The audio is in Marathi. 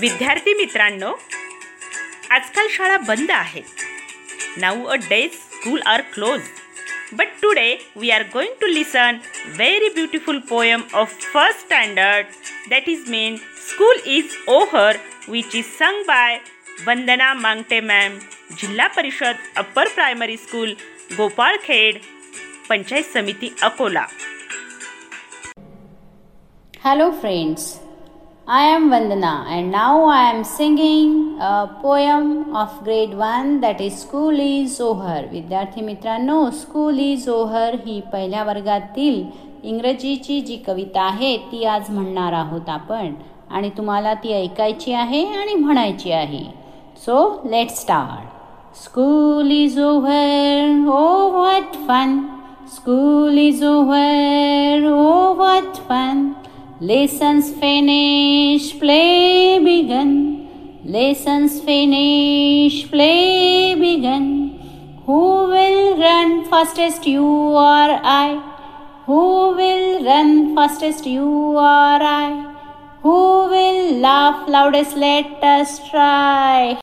विद्यार्थी मित्रांनो आजकाल शाळा बंद आहेत. Nowadays school are close but today we are going to listen very beautiful poem of first standard that is mean school is over which is sung by Vandana Mangte ma'am Zilla Parishad upper primary school Gopalkhed Panchayat Samiti Akola hello friends I am Vandana and now I am singing a poem of grade 1 that is School is Over. विद्यार्थी मित्रांनो स्कूल इज ओव्हर ही पहिल्या वर्गातील इंग्रजीची जी कविता आहे ती आज म्हणणार आहोत आपण. आणि तुम्हाला ती ऐकायची आहे आणि म्हणायची आहे. So let start school is over oh what fun school is over oh what fun Lessons finished, play begun. Lessons finished, play begun. Who will run fastest, you or I? Who will run fastest, you or I? Who will laugh loudest? Let us try.